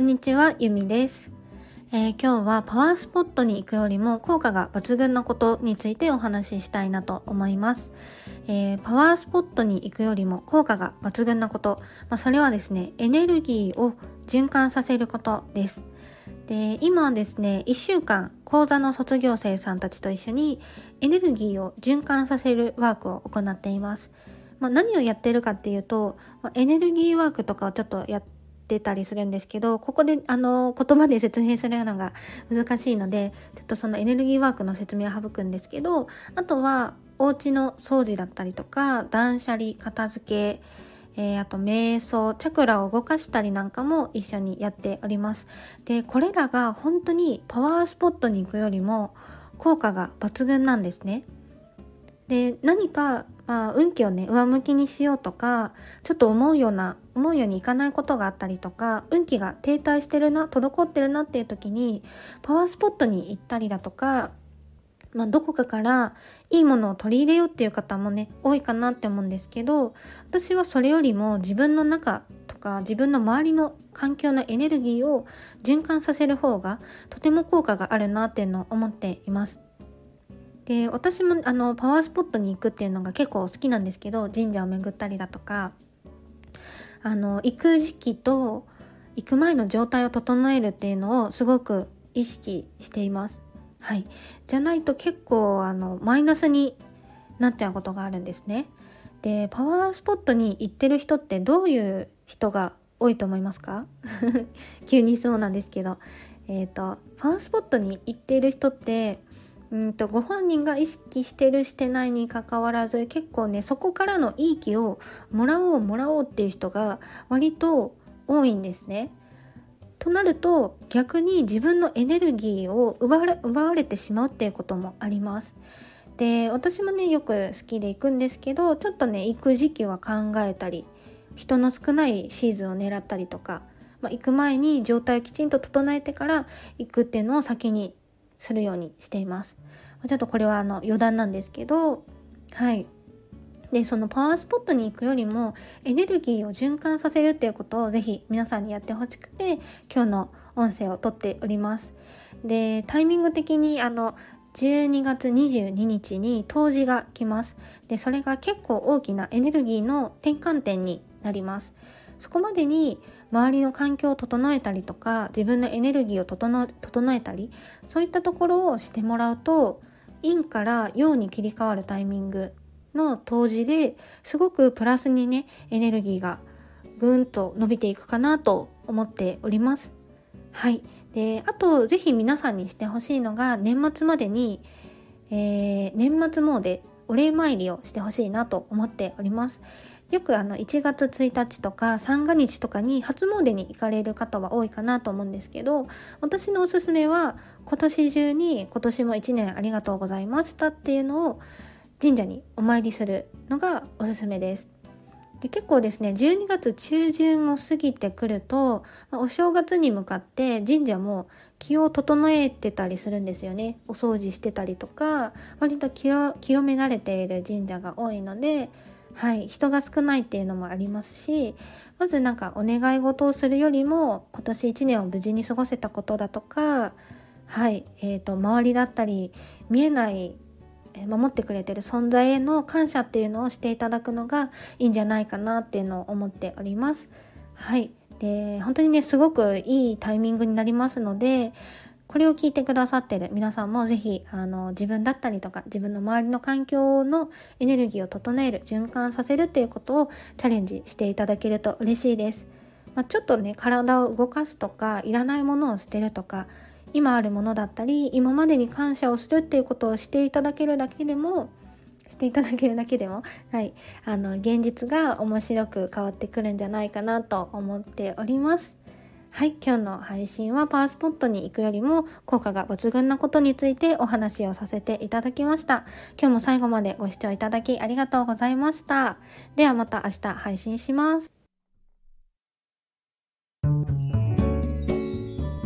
こんにちは、ゆみです、えー、今日はパワースポットに行くよりも効果が抜群なことについてお話ししたいなと思います。えー、パワースポットに行くよりも効果が抜群なこと、まあ、それはですね、エネルギーを循環させることです。で今ですね1週間講座の卒業生さんたちと一緒にエネルギーを循環させるワークを行っています。まあ、何をやってるかっていうと、まあ、エネルギーワークとかをちょっとやってたりするんですけどここであの言葉で説明するのが難しいのでちょっとそのエネルギーワークの説明を省くんですけどあとはお家の掃除だったりとか断捨離片付けえー、あと瞑想チャクラを動かしたりなんかも一緒にやっております。でこれらが本当にパワースポットに行くよりも効果が抜群なんですね。で何か、まあ、運気をね上向きにしようとかちょっと思うような思うようにいかないことがあったりとか運気が停滞してるな滞ってるなっていう時にパワースポットに行ったりだとか、まあ、どこかからいいものを取り入れようっていう方もね多いかなって思うんですけど私はそれよりも自分の中とか自分の周りの環境のエネルギーを循環させる方がとても効果があるなっていうのを思っています。で私もあのパワースポットに行くっていうのが結構好きなんですけど神社を巡ったりだとかあの行く時期と行く前の状態を整えるっていうのをすごく意識しています。はい、じゃないと結構あのマイナスになっちゃうことがあるんですね。でパワースポットに行ってる人ってどういう人が多いと思いますか？急にそうなんですけど、えーとパワースポットに行っている人ってうんとご本人が意識してるしてないにかかわらず結構ねそこからのいい気をもらおうもらおうっていう人が割と多いんですね。となると逆に自分のエネルギーを奪われ奪われてしまうっていうこともあります。で私もねよく好きで行くんですけどちょっとね行く時期は考えたり人の少ないシーズンを狙ったりとか、まあ、行く前に状態をきちんと整えてから行くっていうのを先にするようにしています。ちょっとこれはあの余談なんですけど、はい。で、そのパワースポットに行くよりもエネルギーを循環させるっていうことをぜひ皆さんにやってほしくて今日の音声を撮っております。で、タイミング的にあの12月22日に冬至が来ます。で、それが結構大きなエネルギーの転換点になります。そこまでに周りの環境を整えたりとか自分のエネルギーを整えたりそういったところをしてもらうと陰から陽に切り替わるタイミングの当時ですごくプラスにねエネルギーがぐんと伸びていくかなと思っております。はいであと是非皆さんにしてほしいのが年末までに、えー、年末詣お礼参りをしてほしいなと思っております。よくあの1月1日とか三が日とかに初詣に行かれる方は多いかなと思うんですけど私のおすすめは今年中に今年も1年ありがとうございましたっていうのを神社にお参りするのがおすすめです。で結構ですね12月中旬を過ぎてくると、まあ、お正月に向かって神社も気を整えてたりするんですよね。お掃除してたりとか割と清められている神社が多いのではい人が少ないっていうのもありますしまずなんかお願い事をするよりも今年1年を無事に過ごせたことだとかはいえーと周りだったり見えない守ってくれてる存在への感謝っていうのをしていただくのがいいんじゃないかなっていうのを思っております。はい。で、本当にね、すごくいいタイミングになりますので、これを聞いてくださってる皆さんもぜひあの自分だったりとか自分の周りの環境のエネルギーを整える循環させるっていうことをチャレンジしていただけると嬉しいです。まあ、ちょっとね体を動かすとかいらないものを捨てるとか今あるものだったり今までに感謝をするっていうことをしていただけるだけでもしていただけるだけでも、はい、あの現実が面白く変わってくるんじゃないかなと思っております。はい、今日の配信はパワースポットに行くよりも効果が抜群なことについてお話をさせていただきました。今日も最後までご視聴いただきありがとうございました。ではまた明日配信します。